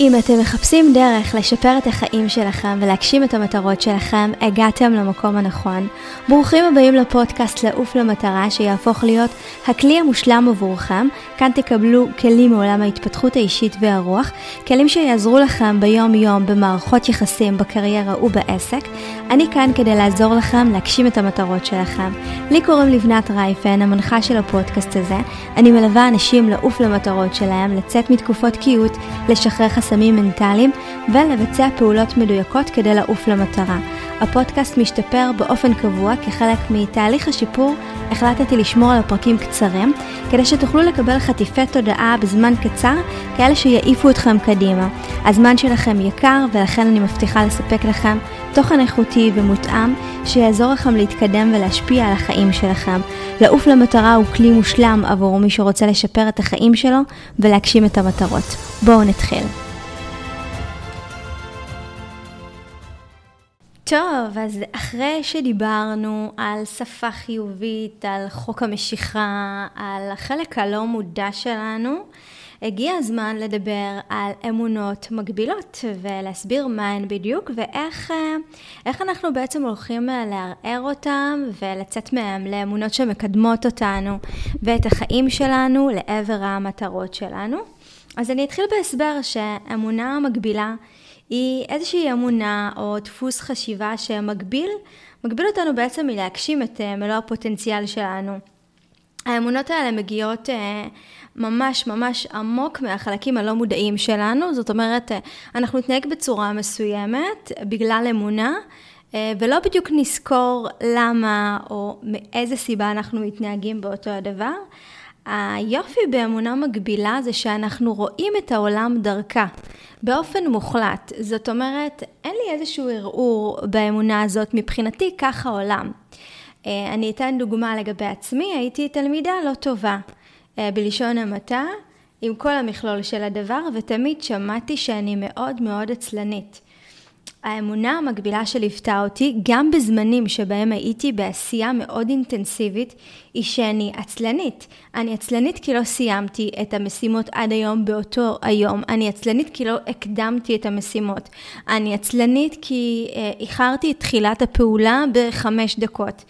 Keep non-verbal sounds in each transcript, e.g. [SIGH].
אם אתם מחפשים דרך לשפר את החיים שלכם ולהגשים את המטרות שלכם, הגעתם למקום הנכון. ברוכים הבאים לפודקאסט לעוף למטרה שיהפוך להיות הכלי המושלם עבורכם. כאן תקבלו כלים מעולם ההתפתחות האישית והרוח, כלים שיעזרו לכם ביום יום במערכות יחסים, בקריירה ובעסק. אני כאן כדי לעזור לכם להגשים את המטרות שלכם. לי קוראים לבנת רייפן, המנחה של הפודקאסט הזה. אני מלווה אנשים לעוף למטרות שלהם, לצאת מתקופות קיוט, לשחרר חסמים מנטליים ולבצע פעולות מדויקות כדי לעוף למטרה. הפודקאסט משתפר באופן קבוע כחלק מתהליך השיפור. החלטתי לשמור על הפרקים קצרים, כדי שתוכלו לקבל חטיפי תודעה בזמן קצר, כאלה שיעיפו אתכם קדימה. הזמן שלכם יקר, ולכן אני מבטיחה לספק לכם תוכן איכותי ומותאם, שיעזור לכם להתקדם ולהשפיע על החיים שלכם. לעוף למטרה הוא כלי מושלם עבור מי שרוצה לשפר את החיים שלו ולהגשים את המטרות. בואו נתחיל. טוב, אז אחרי שדיברנו על שפה חיובית, על חוק המשיכה, על החלק הלא מודע שלנו, הגיע הזמן לדבר על אמונות מגבילות ולהסביר מה הן בדיוק ואיך אנחנו בעצם הולכים לערער אותן ולצאת מהן לאמונות שמקדמות אותנו ואת החיים שלנו לעבר המטרות שלנו. אז אני אתחיל בהסבר שאמונה מגבילה היא איזושהי אמונה או דפוס חשיבה שמגביל, מגביל אותנו בעצם מלהגשים את אה, מלוא הפוטנציאל שלנו. האמונות האלה מגיעות אה, ממש ממש עמוק מהחלקים הלא מודעים שלנו, זאת אומרת, אה, אנחנו נתנהג בצורה מסוימת בגלל אמונה, ולא בדיוק נזכור למה או מאיזה סיבה אנחנו מתנהגים באותו הדבר. היופי באמונה מגבילה זה שאנחנו רואים את העולם דרכה. באופן מוחלט. זאת אומרת, אין לי איזשהו ערעור באמונה הזאת, מבחינתי כך העולם. אה, אני אתן דוגמה לגבי עצמי, הייתי תלמידה לא טובה, אה, בלשון המעטה, עם כל המכלול של הדבר, ותמיד שמעתי שאני מאוד מאוד עצלנית. האמונה המקבילה שליוותה אותי, גם בזמנים שבהם הייתי בעשייה מאוד אינטנסיבית, היא שאני עצלנית. אני עצלנית כי לא סיימתי את המשימות עד היום באותו היום. אני עצלנית כי לא הקדמתי את המשימות. אני עצלנית כי אה, איחרתי את תחילת הפעולה בחמש דקות.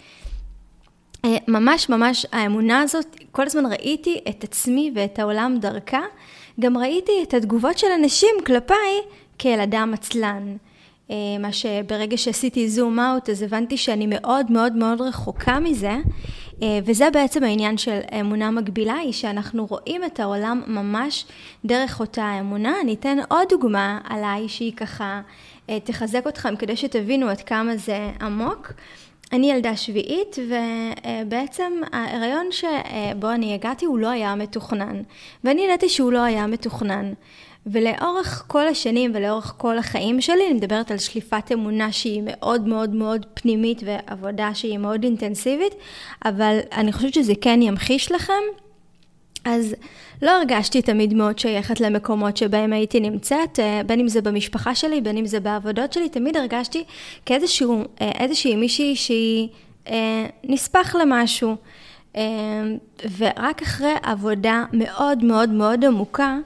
אה, ממש ממש האמונה הזאת, כל הזמן ראיתי את עצמי ואת העולם דרכה. גם ראיתי את התגובות של אנשים כלפיי כאל אדם עצלן. אה, מה שברגע שעשיתי זום אאוט אז הבנתי שאני מאוד מאוד מאוד רחוקה מזה אה, וזה בעצם העניין של אמונה מגבילה היא שאנחנו רואים את העולם ממש דרך אותה אמונה. אני אתן עוד דוגמה עליי שהיא ככה אה, תחזק אתכם כדי שתבינו עד כמה זה עמוק. אני ילדה שביעית ובעצם ההיריון שבו אני הגעתי הוא לא היה מתוכנן ואני ידעתי שהוא לא היה מתוכנן ולאורך כל השנים ולאורך כל החיים שלי, אני מדברת על שליפת אמונה שהיא מאוד מאוד מאוד פנימית ועבודה שהיא מאוד אינטנסיבית, אבל אני חושבת שזה כן ימחיש לכם. אז לא הרגשתי תמיד מאוד שייכת למקומות שבהם הייתי נמצאת, אה, בין אם זה במשפחה שלי, בין אם זה בעבודות שלי, תמיד הרגשתי כאיזשהו, אה, מישהי שהיא אה, נספח למשהו. ורק אחרי עבודה מאוד מאוד מאוד עמוקה, אה,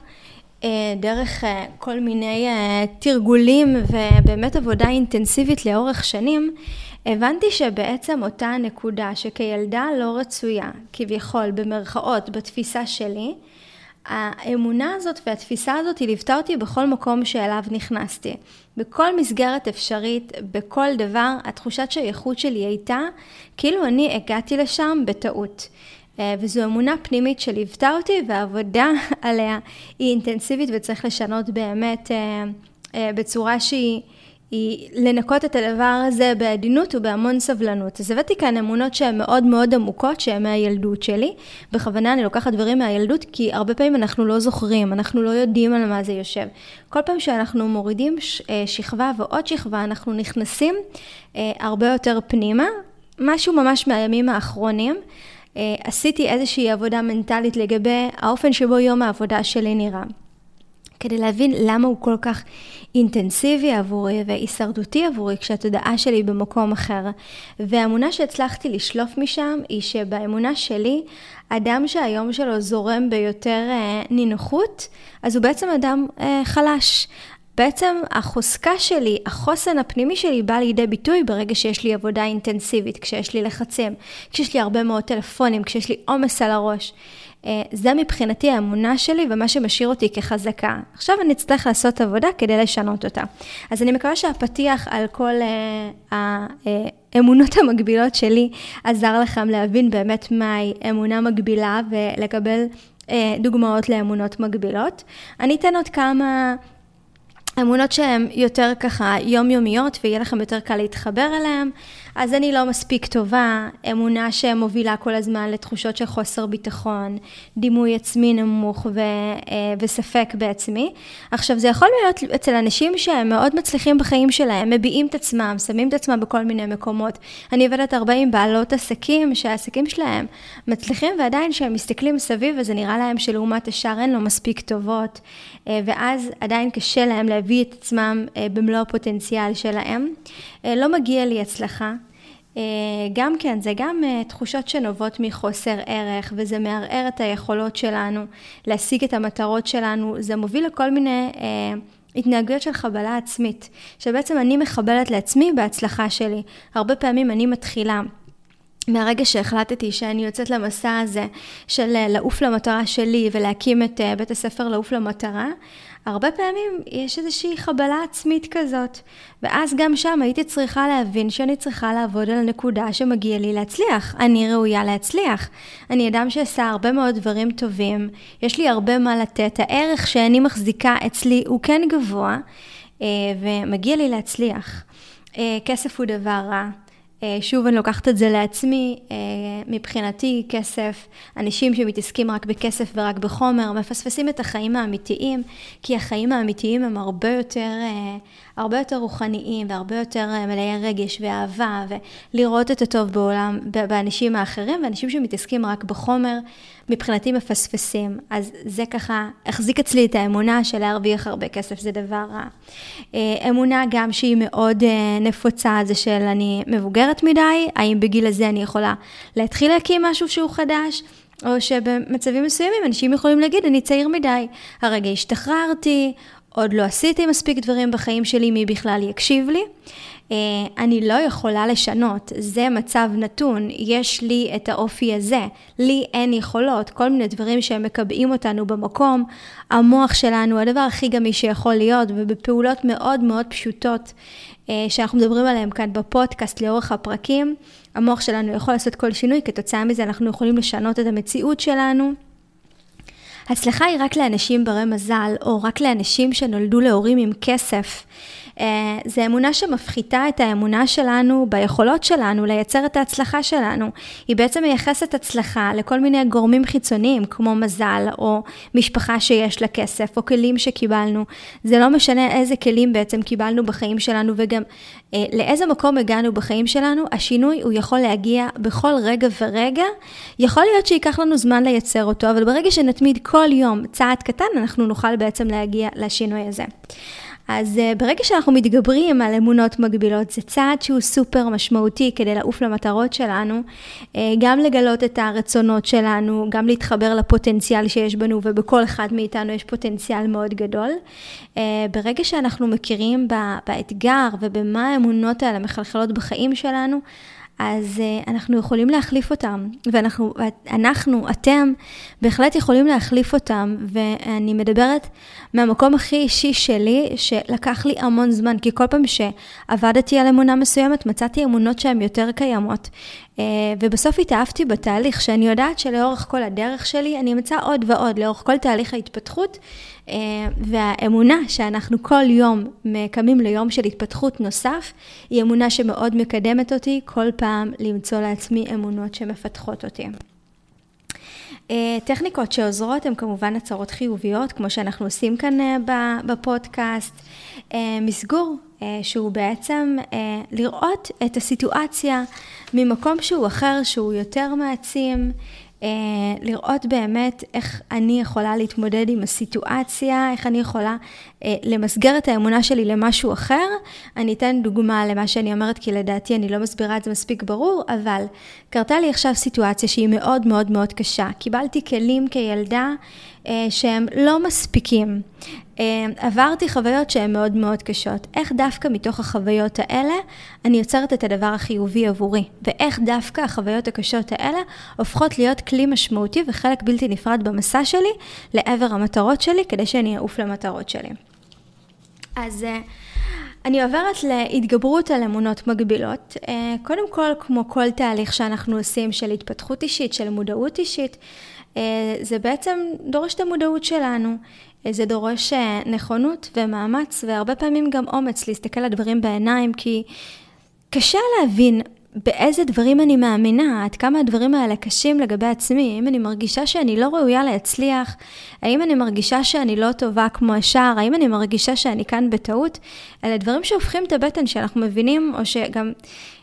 דרך אה, כל מיני אה, תרגולים ובאמת עבודה אינטנסיבית לאורך שנים, הבנתי שבעצם אותה נקודה שכילדה לא רצויה, כביכול במרכאות בתפיסה שלי, האמונה הזאת והתפיסה הזאת היא ליוותה אותי בכל מקום שאליו נכנסתי. בכל מסגרת אפשרית, בכל דבר, התחושת שייכות שלי הייתה כאילו אני הגעתי לשם בטעות. אה, וזו אמונה פנימית שליוותה אותי והעבודה [LAUGHS] עליה היא אינטנסיבית וצריך לשנות באמת אה, אה, בצורה שהיא היא לנקות את הדבר הזה בעדינות ובהמון סבלנות. אז הבאתי כאן אמונות שהן מאוד מאוד עמוקות, שהן מהילדות שלי. בכוונה אני לוקחת דברים מהילדות, כי הרבה פעמים אנחנו לא זוכרים, אנחנו לא יודעים על מה זה יושב. כל פעם שאנחנו מורידים שכבה ועוד שכבה, אנחנו נכנסים הרבה יותר פנימה. משהו ממש מהימים האחרונים. אה, עשיתי איזושהי עבודה מנטלית לגבי האופן שבו יום העבודה שלי נראה. כדי להבין למה הוא כל כך אינטנסיבי עבורי והישרדותי עבורי כשהתודעה שלי במקום אחר. והאמונה שהצלחתי לשלוף משם היא שבאמונה שלי, אדם שהיום שלו זורם ביותר אה, נינוחות, אז הוא בעצם אדם אה, חלש. בעצם החוזקה שלי, החוסן הפנימי שלי בא לידי ביטוי ברגע שיש לי עבודה אינטנסיבית, כשיש לי לחצים, כשיש לי הרבה מאוד טלפונים, כשיש לי עומס על הראש. אה, זה מבחינתי האמונה שלי ומה שמשאיר אותי כחזקה. עכשיו אני אצטרך לעשות עבודה כדי לשנות אותה. אז אני מקווה שהפתיח על כל uh, האמונות המקבילות שלי עזר לכם להבין באמת מהי אמונה מגבילה ולקבל uh, דוגמאות לאמונות מגבילות. אני אתן עוד כמה... אמונות שהן יותר ככה יומיומיות ויהיה לכם יותר קל להתחבר אליהן, אז אני לא מספיק טובה, אמונה שמובילה כל הזמן לתחושות של חוסר ביטחון, דימוי עצמי נמוך ו, אה, וספק בעצמי. עכשיו זה יכול להיות אצל אנשים שהם מאוד מצליחים בחיים שלהם, מביעים את עצמם, שמים את עצמם בכל מיני מקומות. אני עובדת הרבה עם בעלות עסקים, שהעסקים שלהם מצליחים ועדיין כשהם מסתכלים סביב וזה נראה להם שלעומת השאר אין לו מספיק טובות, אה, ואז עדיין קשה להם להביא את עצמם אה, במלוא הפוטנציאל שלהם. לא מגיע לי הצלחה. אה, גם כן, זה גם אה, תחושות שנובעות מחוסר ערך, וזה מערער את היכולות שלנו להשיג את המטרות שלנו, זה מוביל לכל מיני אה, התנהגויות של חבלה עצמית, שבעצם אני מחבלת לעצמי בהצלחה שלי. הרבה פעמים אני מתחילה. מהרגע שהחלטתי שאני יוצאת למסע הזה של לעוף למטרה שלי ולהקים את בית הספר לעוף למטרה, הרבה פעמים יש איזושהי חבלה עצמית כזאת, ואז גם שם הייתי צריכה להבין שאני צריכה לעבוד על הנקודה שמגיע לי להצליח. אני ראויה להצליח. אני אדם שעשה הרבה מאוד דברים טובים, יש לי הרבה מה לתת, הערך שאני מחזיקה אצלי הוא כן גבוה, אה, ומגיע לי להצליח. אה, כסף הוא דבר רע. אה, שוב, אני לוקחת את זה לעצמי, אה, מבחינתי כסף, אנשים שמתעסקים רק בכסף ורק בחומר, מפספסים את החיים האמיתיים, כי החיים האמיתיים הם הרבה יותר, אה, הרבה יותר רוחניים והרבה יותר מלאי רגש ואהבה, ולראות את הטוב בעולם, באנשים האחרים, ואנשים שמתעסקים רק בחומר, מבחינתי מפספסים. אז זה ככה החזיק אצלי את האמונה של להרוויח הרבה כסף זה דבר רע. אמונה גם שהיא מאוד נפוצה זה של אני מבוגרת מדי, האם בגיל הזה אני יכולה להתחיל להקים משהו שהוא חדש? או שבמצבים מסוימים אנשים יכולים להגיד, אני צעיר מדי, הרגע השתחררתי, עוד לא עשיתי מספיק דברים בחיים שלי, מי בכלל יקשיב לי? אה, אני לא יכולה לשנות, זה מצב נתון, יש לי את האופי הזה, לי אין יכולות, כל מיני דברים שהם מקבעים אותנו במקום, המוח שלנו, הדבר הכי גמי שיכול להיות, ובפעולות מאוד מאוד פשוטות אה, שאנחנו מדברים עליהן כאן בפודקאסט לאורך הפרקים, המוח שלנו יכול לעשות כל שינוי, כתוצאה מזה אנחנו יכולים לשנות את המציאות שלנו. הצלחה היא רק לאנשים ברי מזל, או רק לאנשים שנולדו להורים עם כסף. אה, זו אמונה שמפחיתה את האמונה שלנו ביכולות שלנו לייצר את ההצלחה שלנו. היא בעצם מייחסת הצלחה לכל מיני גורמים חיצוניים, כמו מזל, או משפחה שיש לה כסף, או כלים שקיבלנו. זה לא משנה איזה כלים בעצם קיבלנו בחיים שלנו, וגם אה, לאיזה מקום הגענו בחיים שלנו, השינוי הוא יכול להגיע בכל רגע ורגע. יכול להיות שייקח לנו זמן לייצר אותו, אבל ברגע שנתמיד כל יום צעד קטן, אנחנו נוכל בעצם להגיע לשינוי הזה. אז uh, ברגע שאנחנו מתגברים על אמונות מגבילות, זה צעד שהוא סופר משמעותי כדי לעוף למטרות שלנו, uh, גם לגלות את הרצונות שלנו, גם להתחבר לפוטנציאל שיש בנו, ובכל אחד מאיתנו יש פוטנציאל מאוד גדול. Uh, ברגע שאנחנו מכירים באתגר ובמה האמונות האלה מחלחלות בחיים שלנו, אז uh, אנחנו יכולים להחליף אותם, ואנחנו, אנחנו, אתם, בהחלט יכולים להחליף אותם, ואני מדברת מהמקום הכי אישי שלי, שלקח לי המון זמן, כי כל פעם שעבדתי על אמונה מסוימת, מצאתי אמונות שהן יותר קיימות, uh, ובסוף התאהבתי בתהליך, שאני יודעת שלאורך כל הדרך שלי, אני אמצא עוד ועוד, לאורך כל תהליך ההתפתחות, אה, והאמונה שאנחנו כל יום קמים ליום של התפתחות נוסף, היא אמונה שמאוד מקדמת אותי כל פעם למצוא לעצמי אמונות שמפתחות אותי. אה, טכניקות שעוזרות הן כמובן הצהרות חיוביות, כמו שאנחנו עושים כאן אה, בפודקאסט. מסגור, שהוא בעצם לראות את הסיטואציה ממקום שהוא אחר, שהוא יותר מעצים, אה, לראות באמת איך אני יכולה להתמודד עם הסיטואציה, איך אני יכולה אה, למסגר את האמונה שלי למשהו אחר. אני אתן דוגמה למה שאני אומרת, כי לדעתי אני לא מסבירה את זה מספיק ברור, אבל קרתה לי עכשיו סיטואציה שהיא מאוד מאוד מאוד קשה. קיבלתי כלים כילדה אה, שהם לא מספיקים. אה, עברתי חוויות שהן מאוד מאוד קשות. איך דווקא מתוך החוויות האלה אני יוצרת את הדבר החיובי עבורי, ואיך דווקא החוויות הקשות האלה הופכות להיות כלי משמעותי וחלק בלתי נפרד במסע שלי לעבר המטרות שלי, כדי שאני אעוף למטרות שלי. אז אה, אני עוברת להתגברות על אמונות מגבילות. קודם כל, כמו כל תהליך שאנחנו עושים של התפתחות אישית, של מודעות אישית, אה, זה בעצם דורש את המודעות שלנו. אה, זה דורש אה, נכונות ומאמץ, והרבה פעמים גם אומץ להסתכל על דברים בעיניים, כי קשה להבין באיזה דברים אני מאמינה, עד כמה הדברים האלה קשים לגבי עצמי, האם אני מרגישה שאני לא ראויה להצליח, האם אני מרגישה שאני לא טובה כמו השאר, האם אני מרגישה שאני כאן בטעות, אלה דברים שהופכים את הבטן שאנחנו מבינים, או שגם אה, אה,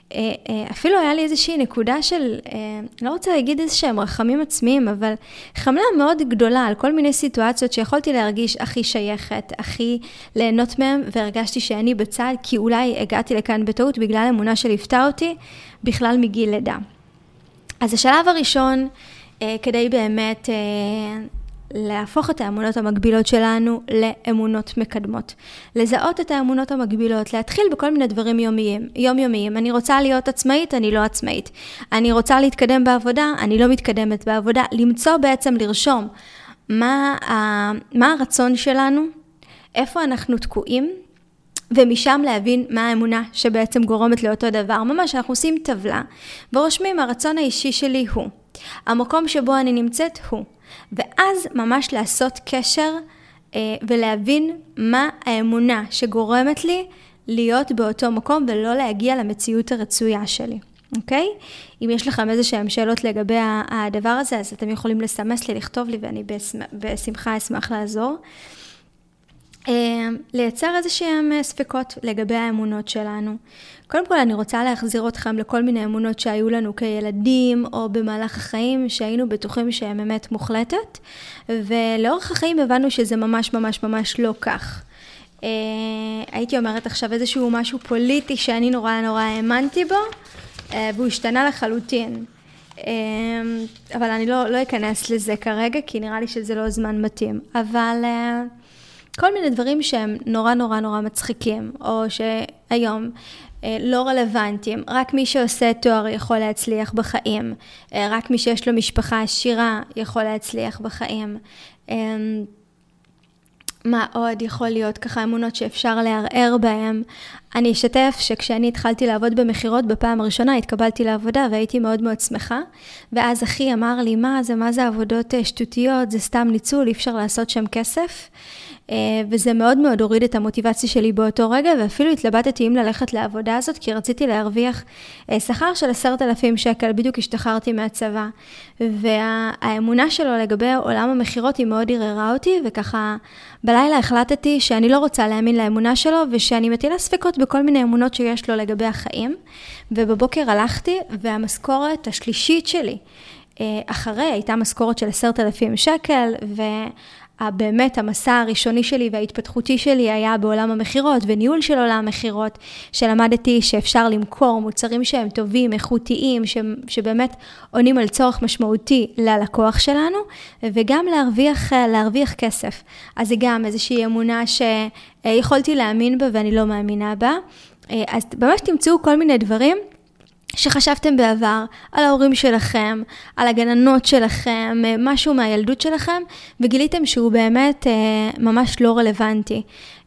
אפילו היה לי איזושהי נקודה של, אה, לא רוצה להגיד איזה שהם רחמים עצמיים, אבל חמלה מאוד גדולה על כל מיני סיטואציות שיכולתי להרגיש הכי שייכת, הכי ליהנות מהם, והרגשתי שאני בצד, כי אולי הגעתי לכאן בטעות בגלל אמונה שליוותה אותי בכלל מגיל לידה. אז השלב הראשון, כדי באמת להפוך את האמונות המקבילות שלנו לאמונות מקדמות. לזהות את האמונות המקבילות, להתחיל בכל מיני דברים יומיים, יומיומיים. אני רוצה להיות עצמאית, אני לא עצמאית. אני רוצה להתקדם בעבודה, אני לא מתקדמת בעבודה. למצוא בעצם, לרשום מה, מה הרצון שלנו, איפה אנחנו תקועים, ומשם להבין מה האמונה שבעצם גורמת לאותו דבר. ממש, אנחנו עושים טבלה ורושמים, הרצון האישי שלי הוא. המקום שבו אני נמצאת הוא. ואז ממש לעשות קשר אה, ולהבין מה האמונה שגורמת לי להיות באותו מקום ולא להגיע למציאות הרצויה שלי. אוקיי? אם יש לכם איזה שהן שאלות לגבי הדבר הזה, אז אתם יכולים לסמס לי, לכתוב לי, ואני בשמחה אשמח לעזור. אה, לייצר איזה שהם אה, ספקות לגבי האמונות שלנו. קודם כל אני רוצה להחזיר אתכם לכל מיני אמונות שהיו לנו כילדים או במהלך החיים שהיינו בטוחים שהן אמת מוחלטת ולאורך החיים הבנו שזה ממש ממש ממש לא כך. Uh, הייתי אומרת עכשיו איזשהו משהו פוליטי שאני נורא נורא האמנתי בו uh, והוא השתנה לחלוטין. Uh, אבל אני לא, לא אכנס לזה כרגע כי נראה לי שזה לא זמן מתאים. אבל כל מיני דברים שהם נורא נורא נורא מצחיקים או שהיום אה, לא רלוונטיים, רק מי שעושה תואר יכול להצליח בחיים, אה, רק מי שיש לו משפחה עשירה יכול להצליח בחיים. אמ, מה עוד יכול להיות ככה אמונות שאפשר לערער בהן? אני אשתף שכשאני התחלתי לעבוד במכירות בפעם הראשונה, התקבלתי לעבודה והייתי מאוד מאוד שמחה, ואז אחי אמר לי, מה זה, מה זה עבודות אה, שטותיות, זה סתם ניצול, אי אפשר לעשות שם כסף. אה, וזה מאוד מאוד הוריד את המוטיבציה שלי באותו רגע, ואפילו התלבטתי אם ללכת לעבודה הזאת, כי רציתי להרוויח אה, שכר של עשרת אלפים שקל, בדיוק השתחררתי מהצבא. והאמונה שלו לגבי עולם המכירות היא מאוד ערערה אותי, וככה בלילה החלטתי שאני לא רוצה להאמין לאמונה שלו, ושאני מטילה ספקות בכל מיני אמונות שיש לו לגבי החיים. ובבוקר הלכתי, והמשכורת השלישית שלי, אה, אחרי הייתה משכורת של עשרת אלפים שקל, ו... באמת המסע הראשוני שלי וההתפתחותי שלי היה בעולם המכירות וניהול של עולם המכירות, שלמדתי שאפשר למכור מוצרים שהם טובים, איכותיים, ש, שבאמת עונים על צורך משמעותי ללקוח שלנו, וגם להרוויח, להרוויח כסף. אז זה גם איזושהי אמונה שיכולתי להאמין בה ואני לא מאמינה בה. אז ממש תמצאו כל מיני דברים שחשבתם בעבר על ההורים שלכם, על הגננות שלכם, אה, משהו מהילדות שלכם, וגיליתם שהוא באמת אה, ממש לא רלוונטי.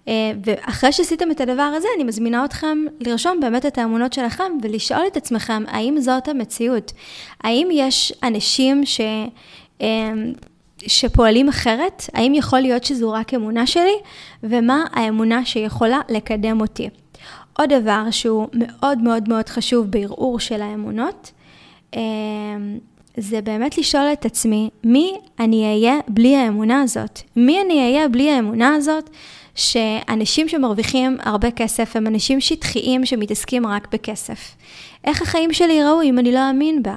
אה, ואחרי שעשיתם את הדבר הזה, אני מזמינה אתכם לרשום באמת את האמונות שלכם ולשאול את עצמכם, האם זאת המציאות? האם יש אנשים ש... שפועלים אחרת? האם יכול להיות שזו רק אמונה שלי? ומה האמונה שיכולה לקדם אותי? עוד דבר שהוא מאוד מאוד מאוד חשוב בערעור של האמונות, אמ, זה באמת לשאול את עצמי, מי אני אהיה בלי האמונה הזאת? מי אני אהיה בלי האמונה הזאת שאנשים שמרוויחים הרבה כסף הם אנשים שטחיים שמתעסקים רק בכסף? איך החיים שלי ייראו אם אני לא אאמין בה?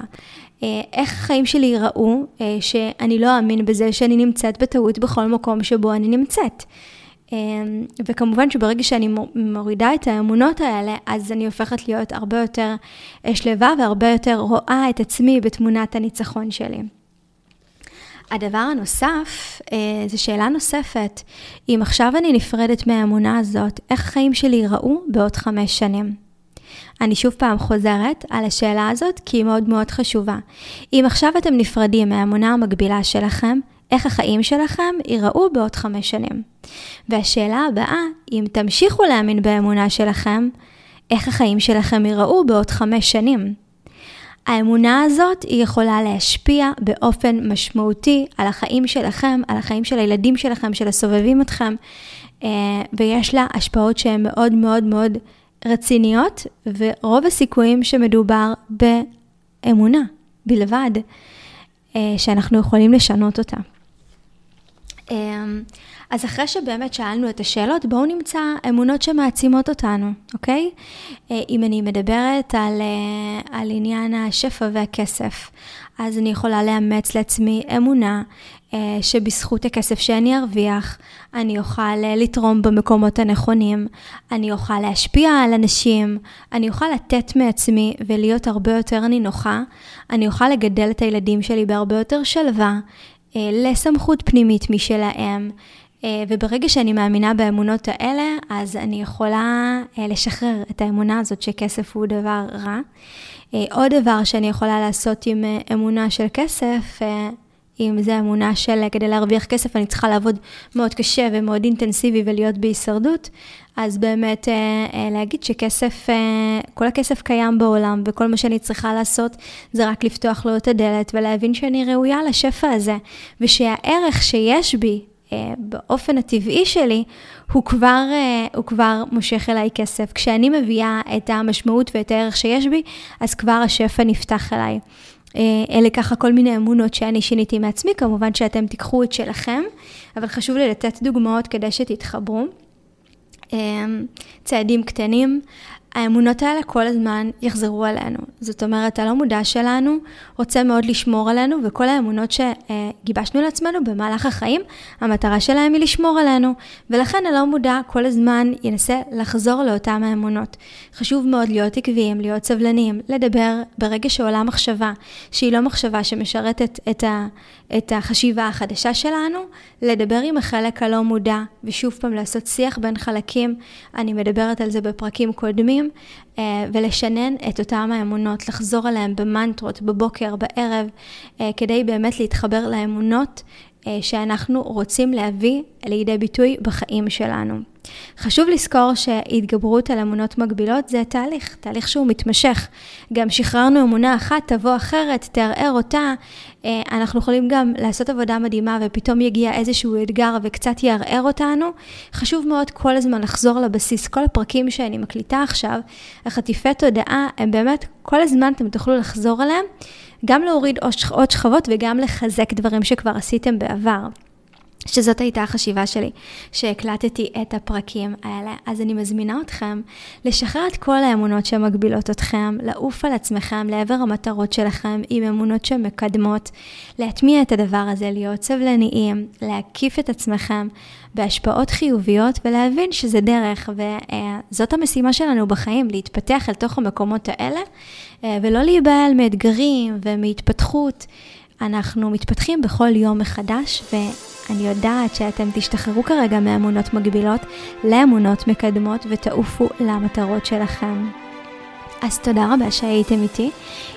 איך החיים שלי ייראו, שאני לא אאמין בזה שאני נמצאת בטעות בכל מקום שבו אני נמצאת. וכמובן שברגע שאני מורידה את האמונות האלה, אז אני הופכת להיות הרבה יותר שלווה והרבה יותר רואה את עצמי בתמונת הניצחון שלי. הדבר הנוסף, אה, זו שאלה נוספת, אם עכשיו אני נפרדת מהאמונה הזאת, איך החיים שלי ייראו בעוד חמש שנים? אני שוב פעם חוזרת על השאלה הזאת, כי היא מאוד מאוד חשובה. אם עכשיו אתם נפרדים מהאמונה המקבילה שלכם, איך החיים שלכם ייראו בעוד חמש שנים? והשאלה הבאה, אם תמשיכו להאמין באמונה שלכם, איך החיים שלכם ייראו בעוד חמש שנים? האמונה הזאת היא יכולה להשפיע באופן משמעותי על החיים שלכם, על החיים של הילדים שלכם, של הסובבים אתכם, אה, ויש לה השפעות שהן מאוד מאוד מאוד רציניות, ורוב הסיכויים שמדובר באמונה בלבד, אה, שאנחנו יכולים לשנות אותה. אה, אז אחרי שבאמת שאלנו את השאלות, בואו נמצא אמונות שמעצימות אותנו, אוקיי? אה, אם אני מדברת על, אה, על עניין השפע והכסף, אז אני יכולה לאמץ לעצמי אמונה אה, שבזכות הכסף שאני ארוויח, אני אוכל לתרום במקומות הנכונים, אני אוכל להשפיע על אנשים, אני אוכל לתת מעצמי ולהיות הרבה יותר נינוחה, אני אוכל לגדל את הילדים שלי בהרבה יותר שלווה, לסמכות פנימית משלהם, אה, וברגע שאני מאמינה באמונות האלה, אז אני יכולה אה, לשחרר את האמונה הזאת שכסף הוא דבר רע. אה, עוד דבר שאני יכולה לעשות עם אמונה של כסף, אם זה אמונה של כדי להרוויח כסף אני צריכה לעבוד מאוד קשה ומאוד אינטנסיבי ולהיות בהישרדות, אז באמת להגיד שכסף, כל הכסף קיים בעולם וכל מה שאני צריכה לעשות זה רק לפתוח לו את הדלת ולהבין שאני ראויה לשפע הזה ושהערך שיש בי אה, באופן הטבעי שלי, הוא כבר, אה, הוא כבר מושך אליי כסף. כשאני מביאה את המשמעות ואת הערך שיש בי, אז כבר השפע נפתח אליי. אה, אלה ככה כל מיני אמונות שאני שיניתי מעצמי, כמובן שאתם תיקחו את שלכם, אבל חשוב לי לתת דוגמאות כדי שתתחברו. צעדים קטנים, האמונות האלה כל הזמן יחזרו עלינו. זאת אומרת, הלא מודע שלנו רוצה מאוד לשמור עלינו, וכל האמונות שגיבשנו לעצמנו במהלך החיים, המטרה שלהם היא לשמור עלינו. ולכן הלא מודע כל הזמן ינסה לחזור לאותן האמונות. חשוב מאוד להיות עקביים, להיות סבלניים, לדבר ברגע שעולה מחשבה, שהיא לא מחשבה שמשרתת את, ה, את החשיבה החדשה שלנו, לדבר עם החלק הלא מודע, ושוב פעם לעשות שיח בין חלקים. אני מדברת על זה בפרקים קודמים. אה, ולשנן את אותם האמונות, לחזור עליהן במנטרות, בבוקר, בערב, אה, כדי באמת להתחבר לאמונות שאנחנו רוצים להביא לידי ביטוי בחיים שלנו. חשוב לזכור שהתגברות על אמונות מגבילות זה תהליך, תהליך שהוא מתמשך. גם שחררנו אמונה אחת, תבוא אחרת, תערער אותה. אה, אנחנו יכולים גם לעשות עבודה מדהימה ופתאום יגיע איזשהו אתגר וקצת יערער אותנו. חשוב מאוד כל הזמן לחזור לבסיס. כל הפרקים שאני מקליטה עכשיו, החטיפי תודעה, הם באמת, כל הזמן אתם תוכלו לחזור עליהם. גם להוריד עוד שכבות וגם לחזק דברים שכבר עשיתם בעבר. שזאת הייתה החשיבה שלי, שהקלטתי את הפרקים האלה. אז אני מזמינה אתכם לשחרר את כל האמונות שמגבילות אתכם, לעוף על עצמכם לעבר המטרות שלכם עם אמונות שמקדמות, להטמיע את הדבר הזה, להיות סבלניים, להקיף את עצמכם בהשפעות חיוביות ולהבין שזה דרך, וזאת המשימה שלנו בחיים, להתפתח אל תוך המקומות האלה, ולא להיבהל מאתגרים ומהתפתחות. אנחנו מתפתחים בכל יום מחדש, ואני יודעת שאתם תשתחררו כרגע מאמונות מגבילות לאמונות מקדמות ותעופו למטרות שלכם. אז תודה רבה שהייתם איתי.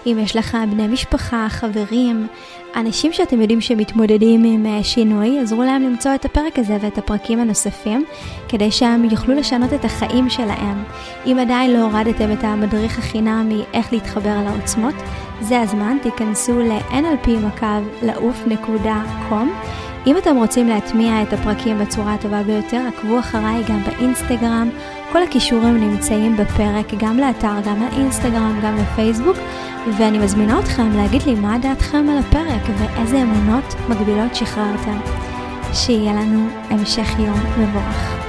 אם יש לך בני משפחה, חברים, אנשים שאתם יודעים שמתמודדים עם אה, שינוי, עזרו להם למצוא את הפרק הזה ואת הפרקים הנוספים, כדי שהם יוכלו לשנות את החיים שלהם. אם עדיין לא הורדתם את המדריך החינמי איך להתחבר לעוצמות, זה הזמן, תיכנסו ל-nlp.לעוף.com. אם אתם רוצים להטמיע את הפרקים בצורה הטובה ביותר, עקבו אחריי גם באינסטגרם. כל הכישורים נמצאים בפרק, גם לאתר, גם לאינסטגרם, גם לפייסבוק, ואני מזמינה אתכם להגיד לי מה דעתכם על הפרק ואיזה אמונות מגבילות שחררתם. שיהיה לנו המשך יום מבורך.